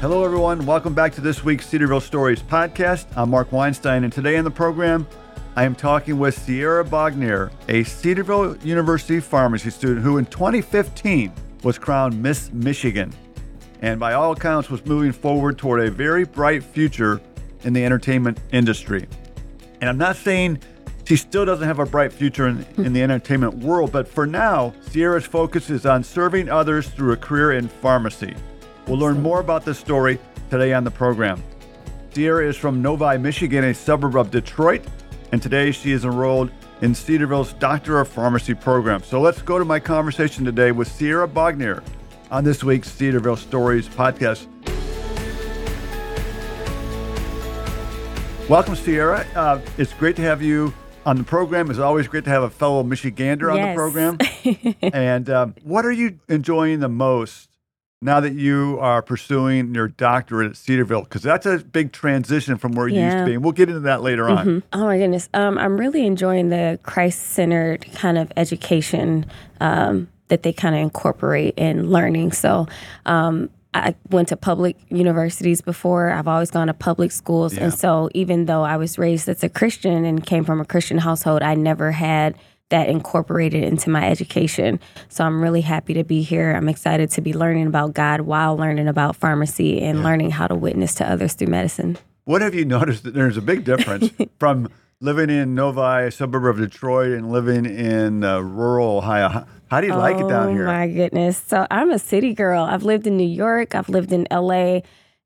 Hello, everyone. Welcome back to this week's Cedarville Stories podcast. I'm Mark Weinstein, and today on the program, I am talking with Sierra Bognear, a Cedarville University pharmacy student who in 2015 was crowned Miss Michigan, and by all accounts was moving forward toward a very bright future in the entertainment industry. And I'm not saying she still doesn't have a bright future in, hmm. in the entertainment world, but for now, Sierra's focus is on serving others through a career in pharmacy. We'll learn more about this story today on the program. Sierra is from Novi, Michigan, a suburb of Detroit, and today she is enrolled in Cedarville's Doctor of Pharmacy program. So let's go to my conversation today with Sierra Bognear on this week's Cedarville Stories podcast. Welcome, Sierra. Uh, it's great to have you on the program. It's always great to have a fellow Michigander on the program. and um, what are you enjoying the most now that you are pursuing your doctorate at Cedarville? Because that's a big transition from where you used to be. And we'll get into that later on. Mhm. Oh my goodness. Um, I'm really enjoying the Christ centered kind of education um, that they kind of incorporate in learning. So, um, I went to public universities before. I've always gone to public schools. Yeah. And so, even though I was raised as a Christian and came from a Christian household, I never had that incorporated into my education. So, I'm really happy to be here. I'm excited to be learning about God while learning about pharmacy and learning how to witness to others through medicine. What have you noticed that there's a big difference from living in Novi, a suburb of Detroit, and living in uh, rural Ohio? How, how do you like it down here? Oh my goodness. So I'm a city girl. I've lived in New York, I've lived in LA,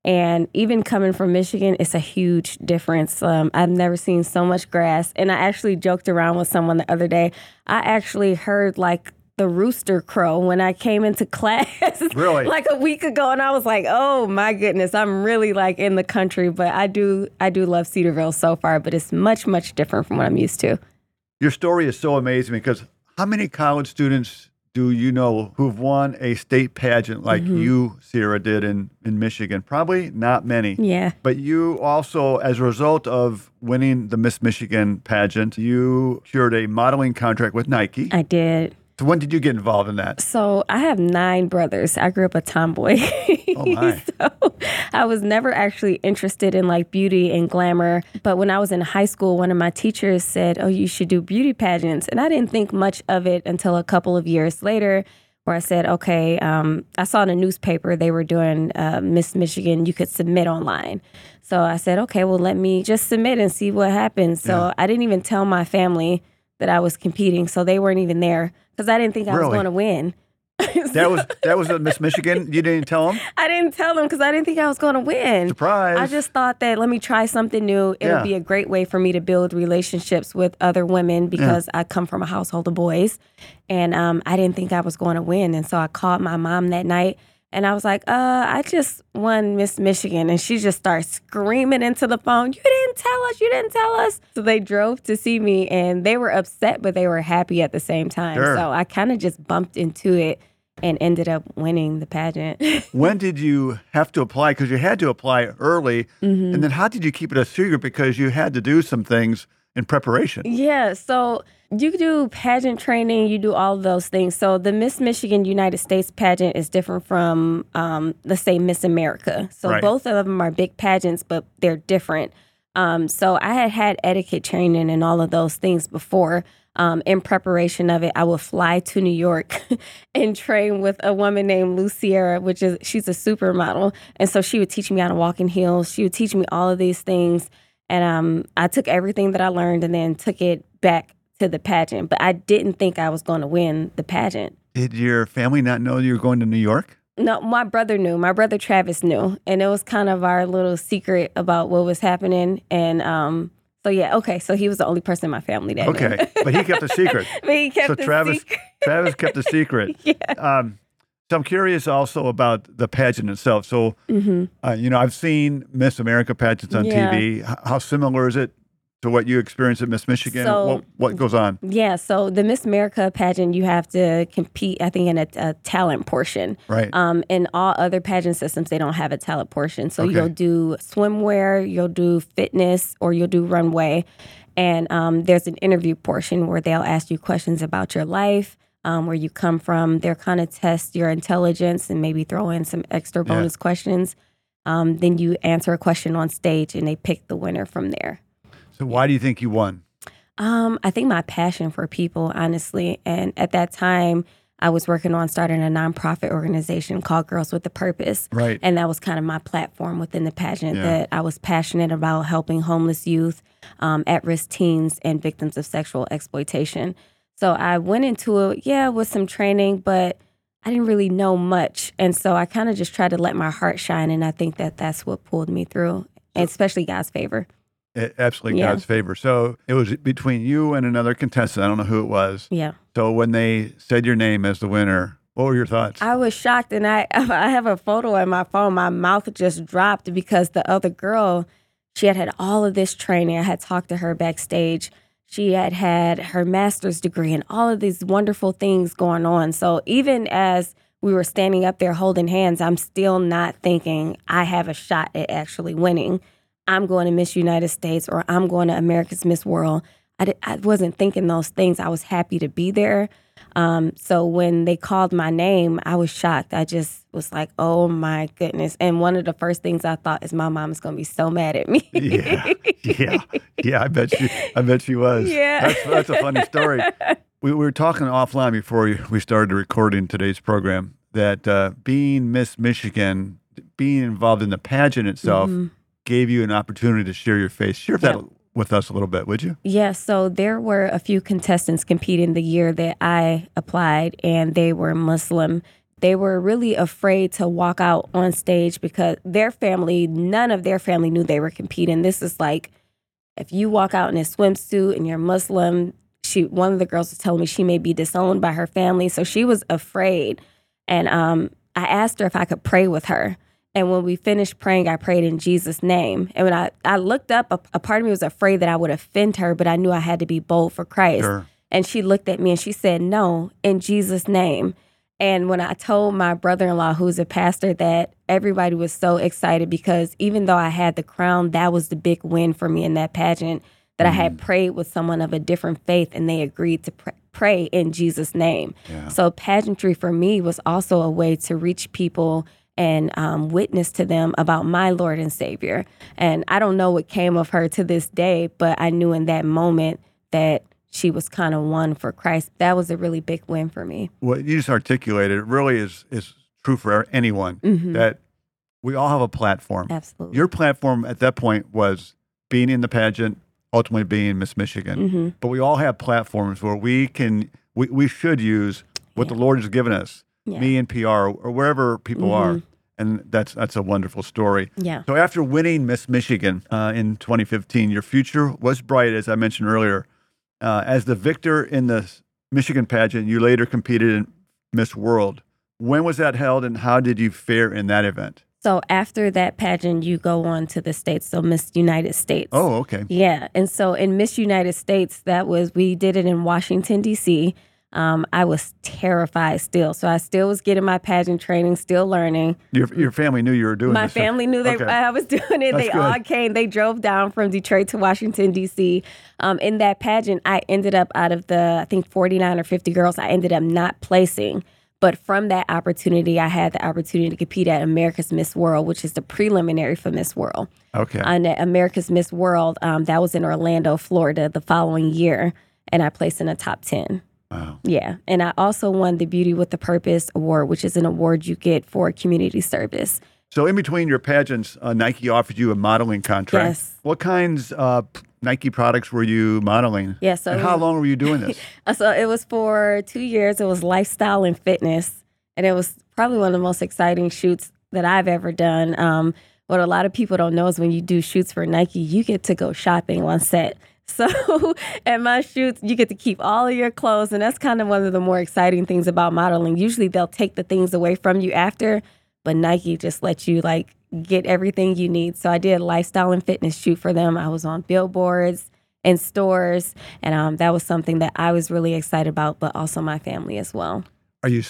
and even coming from Michigan, it's a huge difference. Um, I've never seen so much grass. And I actually joked around with someone the other day. I actually heard like the rooster crow when I came into class Really? like a week ago and I was like, "Oh my goodness, I'm really like in the country, but I do I do love Cedarville so far, but it's much much different from what I'm used to." Your story is so amazing because how many college students do you know who've won a state pageant like Mm-hmm. you, Sierra, did in, in Michigan? Probably not many. Yeah. But you also, as a result of winning the Miss Michigan pageant, you secured a modeling contract with Nike. I did. So when did you get involved in that? So I have nine brothers. I grew up a tomboy. Oh, my. so I was never actually interested in like beauty and glamour. But when I was in high school, one of my teachers said, Oh, you should do beauty pageants. And I didn't think much of it until a couple of years later, where I said, Okay, um, I saw in a newspaper they were doing uh, Miss Michigan, you could submit online. So I said, Okay, well, let me just submit and see what happens. So I didn't even tell my family that I was competing. So they weren't even there because I didn't think I was going to win. That was that was Miss Michigan. You didn't tell them. I didn't tell them because I didn't think I was going to win. Surprise! I just thought that let me try something new. It Yeah. would be a great way for me to build relationships with other women because I come from a household of boys, and um, I didn't think I was going to win. And so I called my mom that night, and I was like, "Uh, I just won Miss Michigan," and she just starts screaming into the phone, "You didn't tell us! You didn't tell us!" So they drove to see me, and they were upset, but they were happy at the same time. Sure. So I kind of just bumped into it. And ended up winning the pageant. when did you have to apply? Because you had to apply early, Mm-hmm. and then how did you keep it a secret? Because you had to do some things in preparation. Yeah, so you do pageant training, you do all of those things. So the Miss Michigan United States pageant is different from, um, let's say, Miss America. So Right. both of them are big pageants, but they're different. Um, so I had had etiquette training and all of those things before. Um, in preparation of it, I would fly to New York and train with a woman named Luciera, which is she's a supermodel, and so she would teach me how to walk in heels. She would teach me all of these things, and um, I took everything that I learned and then took it back to the pageant. But I didn't think I was going to win the pageant. Did your family not know you were going to New York? No, my brother knew. My brother Travis knew, and it was kind of our little secret about what was happening. And um, so yeah, okay. So he was the only person in my family that knew. Okay, but he kept a secret. but he kept so the Travis, secret. Travis kept a secret. Yeah. Um, so I'm curious also about the pageant itself. So, hmm uh, you know, I've seen Miss America pageants on Yeah. TV. H- how similar is it to what you experienced at Miss Michigan? So- what, what goes on? Yeah, so the Miss America pageant, you have to compete, I think, in a, a talent portion. Right. Um, in all other pageant systems, they don't have a talent portion. So Okay. you'll do swimwear, you'll do fitness, or you'll do runway. And um, there's an interview portion where they'll ask you questions about your life, um, where you come from. they're kind of test your intelligence and maybe throw in some extra bonus questions. Um, then you answer a question on stage, and they pick the winner from there. So why do you think you won? Um, I think my passion for people, honestly, and at that time. I was working on starting a nonprofit organization called Girls with a Purpose. Right. And that was kind of my platform within the pageant Yeah. that I was passionate about helping homeless youth, um, at risk teens, and victims of sexual exploitation. So I went into it, yeah, with some training, but I didn't really know much. And so I kind of just tried to let my heart shine. And I think that that's what pulled me through, especially God's favor. A- Absolutely Yeah. God's favor. So it was between you and another contestant. I don't know who it was. Yeah. So when they said your name as the winner, what were your thoughts? I was shocked, and I I have a photo on my phone. My mouth just dropped because the other girl, she had had all of this training. I had talked to her backstage. She had had her master's degree and all of these wonderful things going on. So even as we were standing up there holding hands, I'm still not thinking I have a shot at actually winning. I'm going to Miss United States or I'm going to America's Miss World. I, di- I wasn't thinking those things. I was happy to be there. Um, so when they called my name, I was shocked. I just was like, "Oh my goodness!" And one of the first things I thought is, "My mom is going to be so mad at me." yeah, yeah, yeah. I bet she, I bet she was. Yeah. that's that's a funny story. We, we were talking offline before we- we started recording today's program that uh, being Miss Michigan, being involved in the pageant itself, gave you an opportunity to share your face. Share that. With us a little bit, would you? Yeah, so there were a few contestants competing the year that I applied, and they were Muslim. They were really afraid to walk out on stage because their family, none of their family knew they were competing. This is like if you walk out in a swimsuit and you're Muslim, she one of the girls was telling me she may be disowned by her family, so she was afraid. And um, I asked her if I could pray with her. And when we finished praying, I prayed in Jesus' name. And when I, I looked up, a, a part of me was afraid that I would offend her, but I knew I had to be bold for Christ. Sure. And she looked at me and she said, No, in Jesus' name. And when I told my brother in law, who's a pastor, that everybody was so excited because even though I had the crown, that was the big win for me in that pageant. That I had mm-hmm. prayed with someone of a different faith and they agreed to pr- pray in Jesus' name. Yeah. So, pageantry for me was also a way to reach people and um, witness to them about my Lord and Savior. And I don't know what came of her to this day, but I knew in that moment that she was kind of one for Christ. That was a really big win for me. What you just articulated it really is is true for anyone that we all have a platform. Absolutely. Your platform at that point was being in the pageant, ultimately being Miss Michigan. Mm-hmm. But we all have platforms where we can, we, we should use what the Lord has given us, Yeah. me and PR or wherever people are. And that's that's a wonderful story. Yeah. So after winning Miss Michigan uh, in 2015, your future was bright, as I mentioned earlier. Uh, as the victor in the Michigan pageant, you later competed in Miss World. When was that held, and how did you fare in that event? So after that pageant, you go on to the States, so Miss United States. Oh, okay. Yeah. And so in Miss United States, that was, we did it in Washington, D.C. Um, I was terrified still. So I still was getting my pageant training, still learning. Your your family knew you were doing it. My family knew they Okay. I was doing it. That's they all came. They drove down from Detroit to Washington D.C. Um, in that pageant, I ended up out of the I think forty nine or fifty girls, I ended up not placing. But from that opportunity, I had the opportunity to compete at America's Miss World, which is the preliminary for Miss World. Okay. On at America's Miss World, um, that was in Orlando, Florida, the following year, and I placed in the top ten. Wow. Yeah, and I also won the Beauty with the Purpose Award, which is an award you get for community service. So in between your pageants, uh, Nike offered you a modeling contract. Yes. What kinds of Nike products were you modeling? Yeah, so and how long were you doing this? Uh, So it was for two years. It was lifestyle and fitness, and it was probably one of the most exciting shoots that I've ever done. Um, what a lot of people don't know is when you do shoots for Nike, you get to go shopping on set. So at my shoots, you get to keep all of your clothes, and that's kind of one of the more exciting things about modeling. Usually, they'll take the things away from you after, but Nike just lets you like get everything you need. So I did a lifestyle and fitness shoot for them. I was on billboards and stores, and um, that was something that I was really excited about, but also my family as well. Are you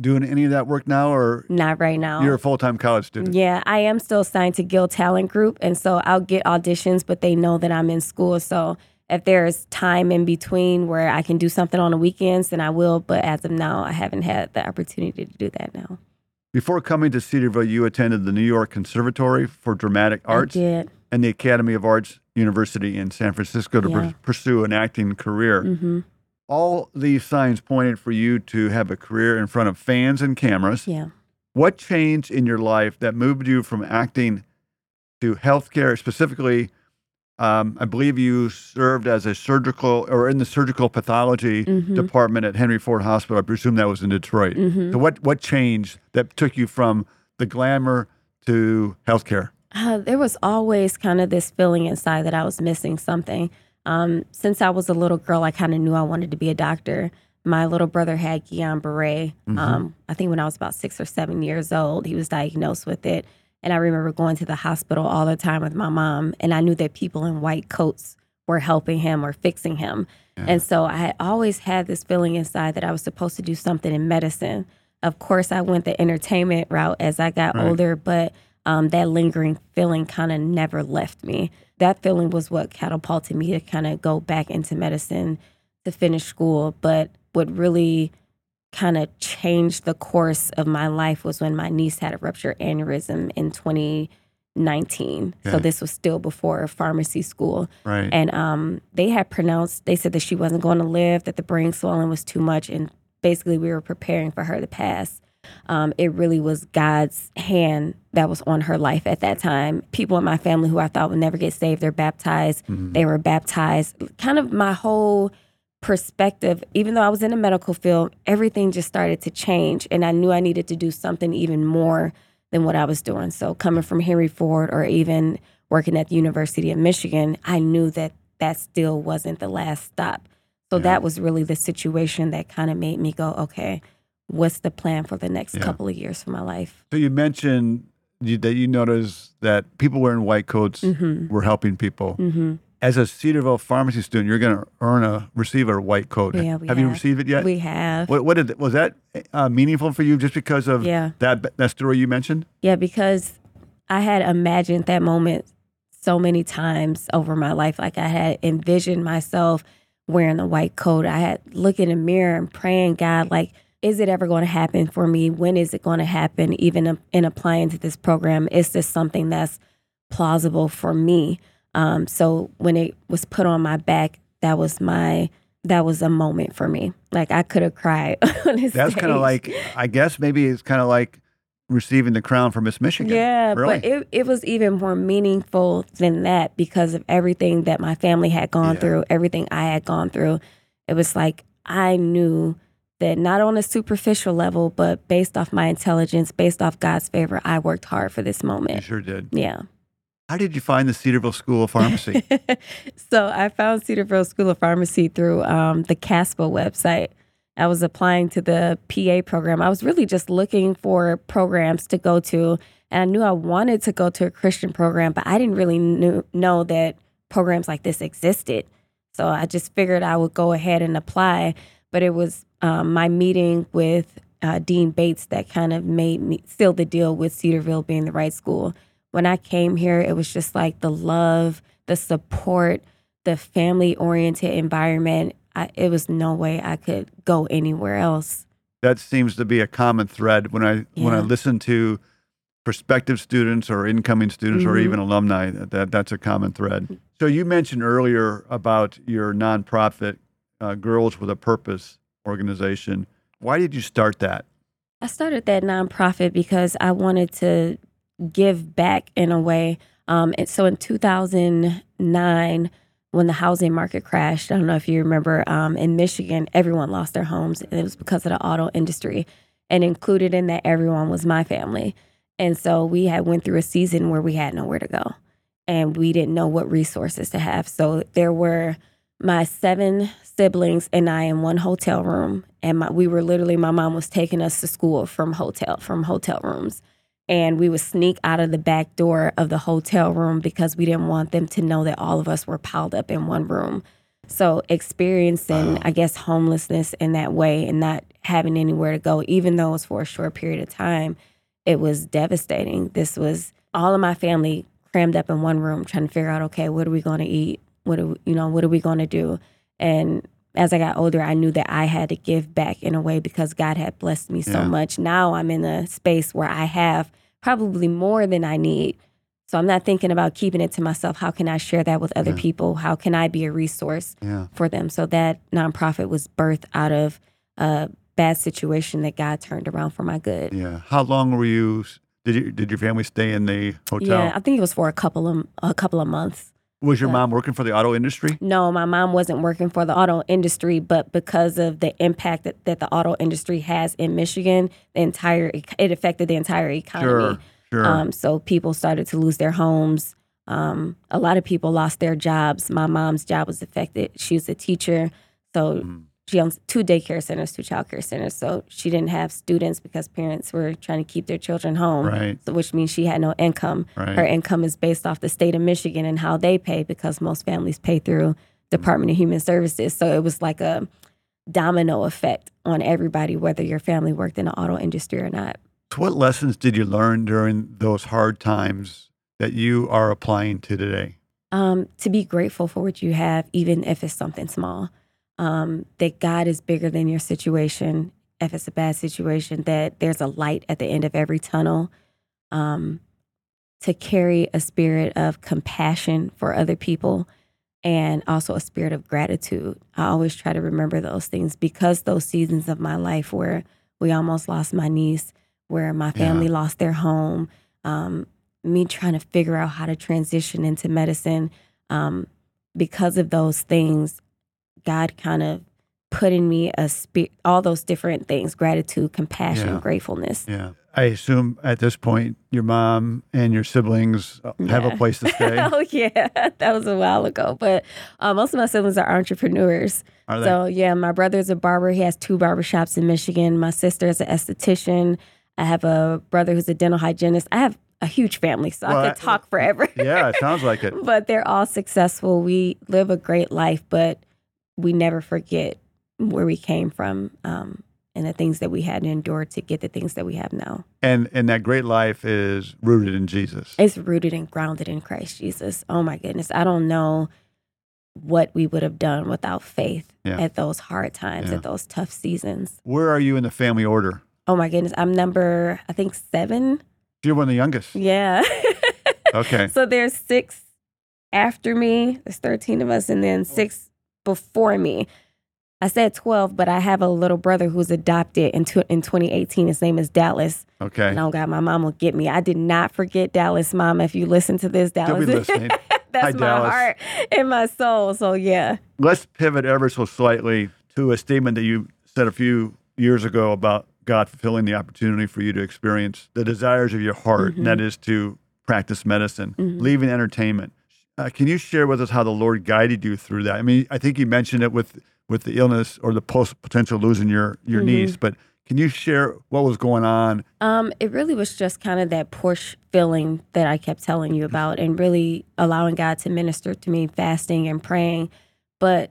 doing any of that work now, or Not right now. you're a full time college student? Yeah, I am still signed to Guild Talent Group, and so I'll get auditions, but they know that I'm in school. So if there's time in between where I can do something on the weekends, then I will. But as of now, I haven't had the opportunity to do that now. Before coming to Cedarville, you attended the New York Conservatory for Dramatic Arts I did. and the Academy of Arts University in San Francisco to Yeah. pur- pursue an acting career. hmm All these signs pointed for you to have a career in front of fans and cameras. Yeah. What changed in your life that moved you from acting to healthcare? Specifically, um, I believe you served as a surgical or in the surgical pathology Mhm. department at Henry Ford Hospital. I presume that was in Detroit. hmm So, what what changed that took you from the glamour to healthcare? Uh, there was always kind of this feeling inside that I was missing something. Um, since I was a little girl, I kind of knew I wanted to be a doctor. My little brother had Guillain Barre. Um, I think when I was about six or seven years old, he was diagnosed with it. And I remember going to the hospital all the time with my mom, and I knew that people in white coats were helping him or fixing him. And so I had always had this feeling inside that I was supposed to do something in medicine. Of course, I went the entertainment route as I got Right. older, but um, that lingering feeling kind of never left me. That feeling was what catapulted me to kind of go back into medicine to finish school. But what really kind of changed the course of my life was when my niece had a ruptured aneurysm in 2019. So this was still before pharmacy school. Right. And um, they had pronounced, they said that she wasn't going to live, that the brain swelling was too much. And basically, we were preparing for her to pass. Um, it really was God's hand that was on her life at that time. People in my family who I thought would never get saved, they're baptized. They were baptized. Kind of my whole perspective, even though I was in the medical field, everything just started to change. And I knew I needed to do something even more than what I was doing. So coming from Henry Ford or even working at the University of Michigan, I knew that that still wasn't the last stop. So that was really the situation that kind of made me go, okay, what's the plan for the next Yeah. couple of years for my life? So you mentioned you, that you noticed that people wearing white coats Mm-hmm. were helping people. Mm-hmm. As a Cedarville pharmacy student, you're going to earn a receive a white coat. Yeah, we have you received it yet? We have. What, what did was that uh, meaningful for you just because of Yeah. that that story you mentioned? Yeah, because I had imagined that moment so many times over my life. Like I had envisioned myself wearing a white coat. I had look in the mirror and praying, God, like, is it ever going to happen for me? When is it going to happen? Even in applying to this program, is this something that's plausible for me? Um, so when it was put on my back, that was my that was a moment for me. Like I could have cried. That's kind of like I guess maybe it's kind of like receiving the crown for Miss Michigan. Yeah, really. but it, it was even more meaningful than that because of everything that my family had gone Yeah. through, everything I had gone through. It was like I knew that not on a superficial level, but based off my intelligence, based off God's favor, I worked hard for this moment. you sure did. Yeah. How did you find the Cedarville School of Pharmacy? so I found Cedarville School of Pharmacy through um, the CASPA website. I was applying to the PA program. I was really just looking for programs to go to, and I knew I wanted to go to a Christian program, but I didn't really knew, know that programs like this existed. So I just figured I would go ahead and apply. But it was um, my meeting with uh, Dean Bates that kind of made me seal the deal with Cedarville being the right school. When I came here, it was just like the love, the support, the family oriented environment. I, it was no way I could go anywhere else. that seems to be a common thread when I when I listen to prospective students or incoming students or Mhm. even alumni that, that that's a common thread. So you mentioned earlier about your nonprofit uh, Girls with a Purpose organization. Why did you start that? I started that nonprofit because I wanted to give back in a way. Um, and so in 2009, when the housing market crashed, I don't know if you remember, um, in Michigan, everyone lost their homes. And it was because of the auto industry. And included in that, everyone was my family. And so we had went through a season where we had nowhere to go, and we didn't know what resources to have. So there were my seven siblings and I in one hotel room, and my, we were literally my mom was taking us to school from hotel from hotel rooms, and we would sneak out of the back door of the hotel room because we didn't want them to know that all of us were piled up in one room. So experiencing, I guess, homelessness in that way and not having anywhere to go, even though it was for a short period of time, it was devastating. This was all of my family crammed up in one room trying to figure out, okay, what are we going to eat? What are we, you know, what are we going to do? And as I got older, I knew that I had to give back in a way because God had blessed me so Yeah. much. Now I'm in a space where I have probably more than I need. So I'm not thinking about keeping it to myself. How can I share that with other Yeah. people? How can I be a resource Yeah. for them? So that nonprofit was birthed out of a bad situation that God turned around for my good. Yeah. How long were you? Did you did your family stay in the hotel? Yeah, I think it was for a couple of a couple of months. Was your mom working for the auto industry? No, my mom wasn't working for the auto industry, but because of the impact that, that the auto industry has in Michigan, the entire it affected the entire economy. Sure. Sure. Um, so people started to lose their homes. Um, a lot of people lost their jobs. My mom's job was affected. She was a teacher, so Mhm. She owns two daycare centers, two childcare centers. So she didn't have students because parents were trying to keep their children home. Right. So, which means she had no income. Right. Her income is based off the state of Michigan and how they pay because most families pay through Department of Human Services. So it was like a domino effect on everybody, whether your family worked in the auto industry or not. So what lessons did you learn during those hard times that you are applying to today? Um, to be grateful for what you have, even if it's something small. Um, that God is bigger than your situation. If it's a bad situation, that there's a light at the end of every tunnel. Um, to carry a spirit of compassion for other people and also a spirit of gratitude. I always try to remember those things because those seasons of my life where we almost lost my niece, where my family lost their home, um, me trying to figure out how to transition into medicine. Um, because of those things, God kind of put in me a spirit, all those different things gratitude, compassion, Yeah. gratefulness. Yeah. I assume at this point your mom and your siblings uh, have a place to stay. oh, yeah. That was a while ago. But uh, most of my siblings are entrepreneurs. Are they? So, yeah, my brother is a barber. He has two barbershops in Michigan. My sister is an esthetician. I have a brother who's a dental hygienist. I have a huge family, so Well, I I- could talk forever. yeah, it sounds like it. but they're all successful. We live a great life, but we never forget where we came from um, and the things that we had to endure to get the things that we have now. And and that great life is rooted in Jesus. It's rooted and grounded in Christ Jesus. Oh my goodness. I don't know what we would have done without faith Yeah. at those hard times, Yeah. at those tough seasons. Where are you in the family order? Oh my goodness. I'm number, I think, seven. You're one of the youngest. Yeah. Okay. so there's six after me. There's 13 of us, and then six before me. I said 12, but I have a little brother who's adopted in, tw- in 2018. His name is Dallas. Okay. And oh God, my mom will get me. I did not forget Dallas, mom. If you listen to this, Dallas. That's Hi, my Dallas. heart and my soul. So yeah. Let's pivot ever so slightly to a statement that you said a few years ago about God fulfilling the opportunity for you to experience the desires of your heart, and that mm-hmm. is to practice medicine, mm-hmm. leaving entertainment. Uh, can you share with us how the Lord guided you through that? I mean, I think you mentioned it with with the illness or the post potential losing your your niece, but can you share what was going on? Um, it really was just kind of that push feeling that I kept telling you about, and really allowing God to minister to me, fasting and praying. But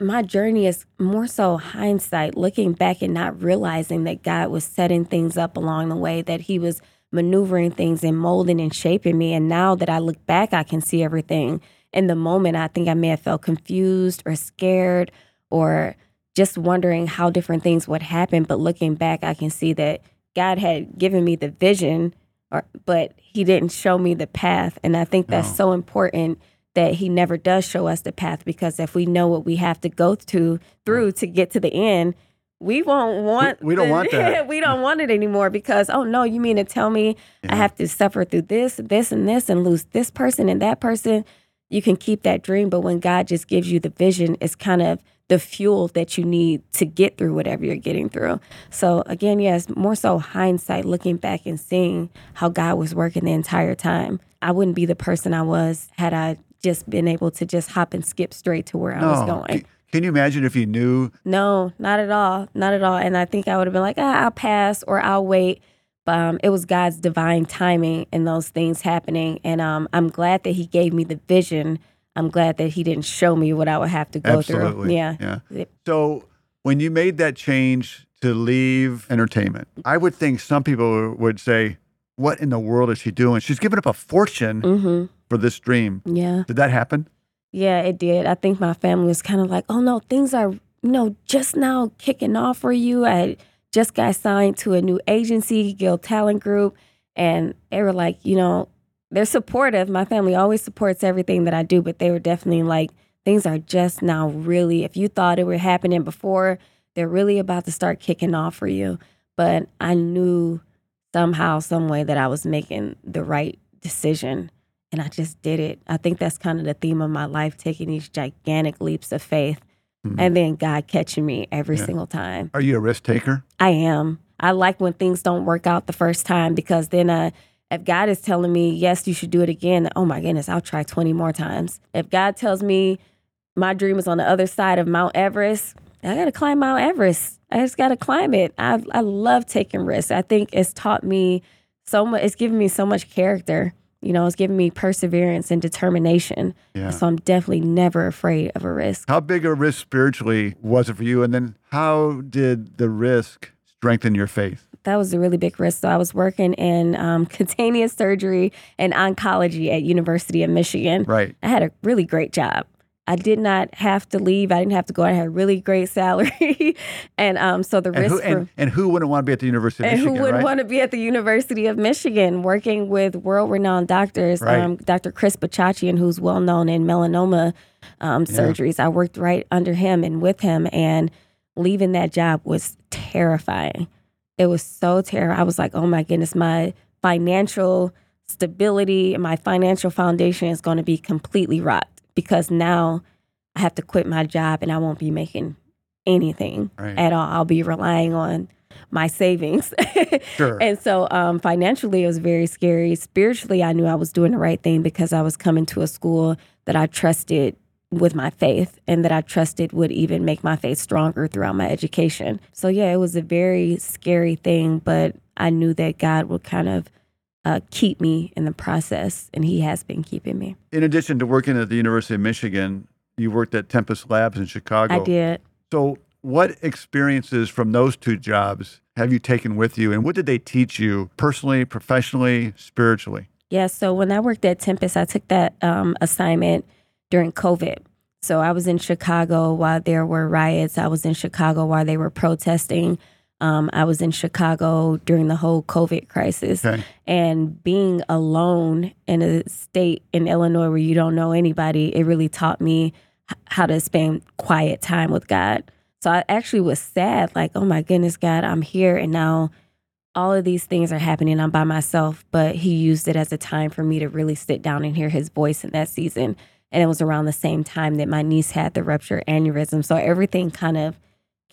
my journey is more so hindsight, looking back and not realizing that God was setting things up along the way, that He was maneuvering things and molding and shaping me. And now that I look back, I can see everything. In the moment, I think I may have felt confused or scared or just wondering how different things would happen. But looking back, I can see that God had given me the vision, or, but He didn't show me the path. And I think that's No. so important that He never does show us the path because if we know what we have to go to through to get to the end, we won't want. we don't the- want that. we don't want it anymore because oh no, you mean to tell me I have to suffer through this, this, and this, and lose this person and that person? You can keep that dream, but when God just gives you the vision, it's kind of the fuel that you need to get through whatever you're getting through. So again, yes, more so hindsight, looking back and seeing how God was working the entire time. I wouldn't be the person I was had I just been able to just hop and skip straight to where I was going. Can, you imagine if you knew? No, not at all. Not at all. And I think I would have been like, ah, I'll pass or I'll wait. But um, it was God's divine timing and those things happening. And um, I'm glad that He gave me the vision. I'm glad that He didn't show me what I would have to go through. Yeah. Yeah. So when you made that change to leave entertainment, I would think some people would say, "What in the world is she doing? She's giving up a fortune Mm-hmm. for this dream." Yeah. Did that happen? Yeah, it did. I think my family was kind of like, oh no, things are you know, just now kicking off for you. I just got signed to a new agency, Guild Talent Group, and they were like, you know, they're supportive. My family always supports everything that I do, but they were definitely like, things are just now really, if you thought it were happening before, they're really about to start kicking off for you. But I knew somehow, some way that I was making the right decision. And I just did it. I think that's kind of the theme of my life, taking these gigantic leaps of faith mm-hmm. and then God catching me every yeah. single time. Are you a risk taker? I am. I like when things don't work out the first time because then uh, if God is telling me, yes, you should do it again, oh my goodness, I'll try 20 more times. If God tells me my dream is on the other side of Mount Everest, I got to climb Mount Everest. I just got to climb it. I, I love taking risks. I think it's taught me so much, it's given me so much character. You know, it's given me perseverance and determination. Yeah. So I'm definitely never afraid of a risk. How big a risk spiritually was it for you? And then how did the risk strengthen your faith? That was a really big risk. So I was working in um, cutaneous surgery and oncology at University of Michigan. Right. I had a really great job. I did not have to leave. I didn't have to go. I had a really great salary, and um, so the and risk. Who, and, and, who wouldn't want to be at the University of and Michigan? who wouldn't right? want to be at the University of Michigan, working with world-renowned doctors, right. um, Dr. Chris Bichakjian, who's well known in melanoma um, yeah. surgeries. I worked right under him and with him, and leaving that job was terrifying. It was so terrible. I was like, oh my goodness, my financial stability and my financial foundation is going to be completely rocked because now I have to quit my job and I won't be making anything right. at all. I'll be relying on my savings. sure. And so um, financially, it was very scary. Spiritually, I knew I was doing the right thing because I was coming to a school that I trusted with my faith and that I trusted would even make my faith stronger throughout my education. So, yeah, it was a very scary thing, but I knew that God would kind of uh, keep me in the process, and He has been keeping me. In addition to working at the University of Michigan, you worked at Tempus Labs in Chicago. I did. So, what experiences from those two jobs have you taken with you, and what did they teach you personally, professionally, spiritually? Yeah, so when I worked at Tempus, I took that um, assignment during COVID. So I was in Chicago while there were riots. I was in Chicago while they were protesting. Um, I was in Chicago during the whole COVID crisis. Okay. And being alone in a state in Illinois where you don't know anybody, it really taught me how to spend quiet time with God. So I actually was sad, like, oh my goodness, God, I'm here. And now all of these things are happening. I'm by myself. But He used it as a time for me to really sit down and hear His voice in that season. And it was around the same time that my niece had the rupture aneurysm. So everything kind of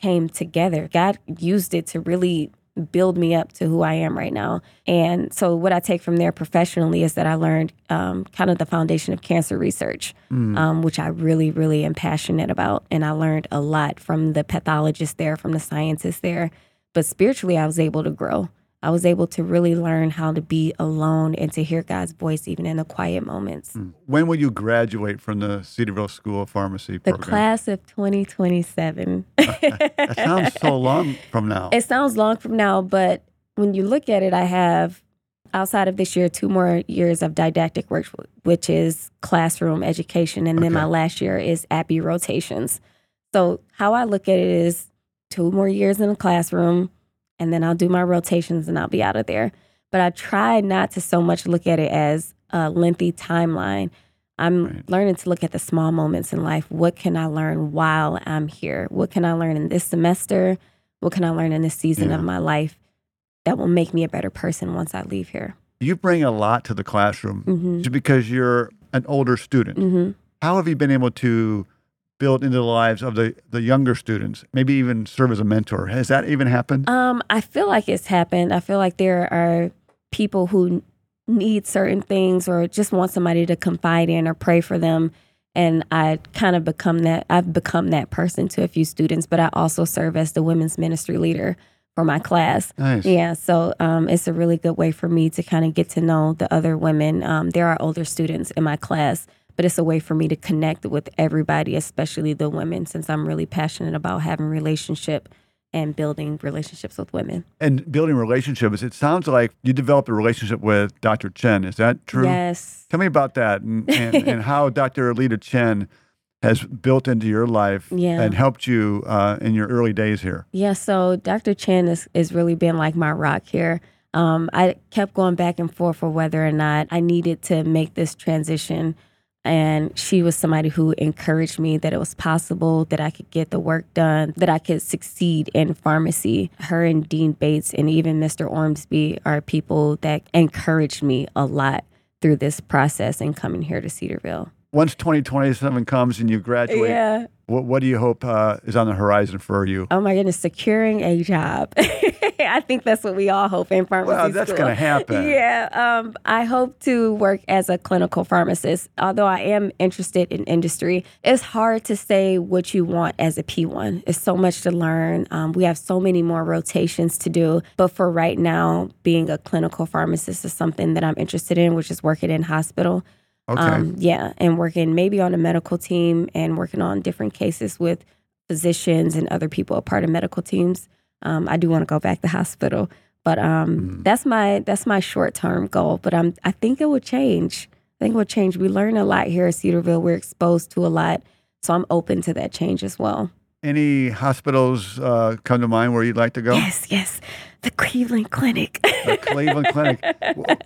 came together. God used it to really build me up to who I am right now. And so, what I take from there professionally is that I learned um, kind of the foundation of cancer research, mm. um, which I really, really am passionate about. And I learned a lot from the pathologists there, from the scientists there. But spiritually, I was able to grow. I was able to really learn how to be alone and to hear God's voice even in the quiet moments. Hmm. When will you graduate from the Cedarville School of Pharmacy the program? The class of 2027. that sounds so long from now. It sounds long from now, but when you look at it, I have outside of this year two more years of didactic work, which is classroom education, and okay. then my last year is APPE rotations. So how I look at it is two more years in the classroom and then I'll do my rotations and I'll be out of there. But I try not to so much look at it as a lengthy timeline. I'm right. learning to look at the small moments in life. What can I learn while I'm here? What can I learn in this semester? What can I learn in this season yeah. of my life that will make me a better person once I leave here? You bring a lot to the classroom mm-hmm. just because you're an older student. Mm-hmm. How have you been able to build into the lives of the, the younger students, maybe even serve as a mentor. Has that even happened? Um, I feel like it's happened. I feel like there are people who need certain things or just want somebody to confide in or pray for them. And I kind of become that, I've become that person to a few students, but I also serve as the women's ministry leader for my class. Nice. Yeah, so um, it's a really good way for me to kind of get to know the other women. Um, there are older students in my class but it's a way for me to connect with everybody, especially the women, since I'm really passionate about having relationship and building relationships with women. And building relationships, it sounds like you developed a relationship with Dr. Chen. Is that true? Yes. Tell me about that and, and, and how Dr. Aleda Chen has built into your life Yeah. and helped you uh, in your early days here? Yeah, so Dr. Chen has, has really been like my rock here. Um, I kept going back and forth for whether or not I needed to make this transition. And she was somebody who encouraged me that it was possible, that I could get the work done, that I could succeed in pharmacy. Her and Dean Bates and even Mr. Ormsby are people that encouraged me a lot through this process and coming here to Cedarville. Once 2027 comes and you graduate, Yeah. what, what do you hope uh, is on the horizon for you? Oh my goodness, securing a job. I think that's what we all hope in pharmacy Well, that's school. gonna happen. Yeah, um, I hope to work as a clinical pharmacist. Although I am interested in industry, it's hard to say what you want as a P1. It's so much to learn. Um, we have so many more rotations to do. But for right now, being a clinical pharmacist is something that I'm interested in, which is working in hospital. Okay. Um, yeah, and working maybe on a medical team and working on different cases with physicians and other people a part of medical teams. Um, I do want to go back to hospital, but um, that's my that's my short term goal. But I'm I think it will change. I think it will change. We learn a lot here at Cedarville. We're exposed to a lot, so I'm open to that change as well. Any hospitals uh, come to mind where you'd like to go? Yes, yes, the Cleveland Clinic. The Cleveland Clinic. Well,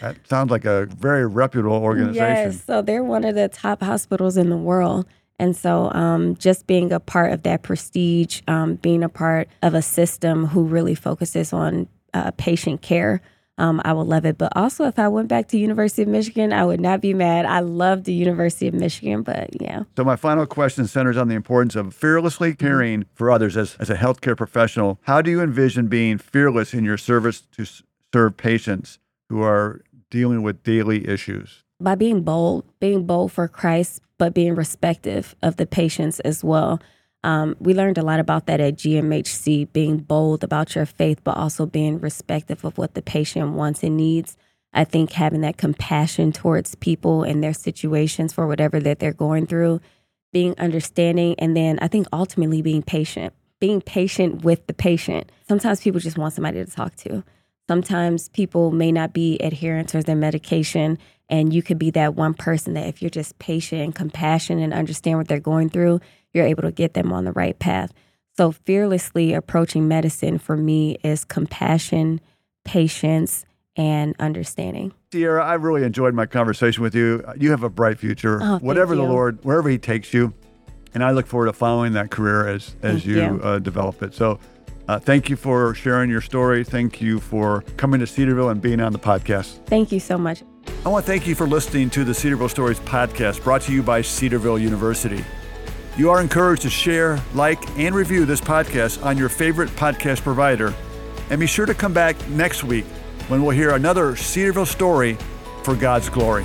That sounds like a very reputable organization. Yes, so they're one of the top hospitals in the world. And so, um, just being a part of that prestige, um, being a part of a system who really focuses on uh, patient care, um, I would love it. But also, if I went back to University of Michigan, I would not be mad. I love the University of Michigan, but yeah. So my final question centers on the importance of fearlessly caring for others as, as a healthcare professional. How do you envision being fearless in your service to s- serve patients who are dealing with daily issues? by being bold, being bold for Christ, but being respective of the patients as well. Um, we learned a lot about that at GMHC, being bold about your faith, but also being respectful of what the patient wants and needs. I think having that compassion towards people and their situations for whatever that they're going through, being understanding, and then I think ultimately being patient, being patient with the patient. Sometimes people just want somebody to talk to. Sometimes people may not be adherent to their medication, and you could be that one person that if you're just patient and compassionate and understand what they're going through, you're able to get them on the right path. So, fearlessly approaching medicine for me is compassion, patience, and understanding. Sierra, I really enjoyed my conversation with you. You have a bright future, Oh, whatever the. Lord, wherever He takes you. And I look forward to following that career as, as Thank you, you. Uh, develop it. So uh, thank you for sharing your story. Thank you for coming to Cedarville and being on the podcast. Thank you so much. I want to thank you for listening to the Cedarville Stories podcast brought to you by Cedarville University. You are encouraged to share, like, and review this podcast on your favorite podcast provider. And be sure to come back next week when we'll hear another Cedarville story for God's glory.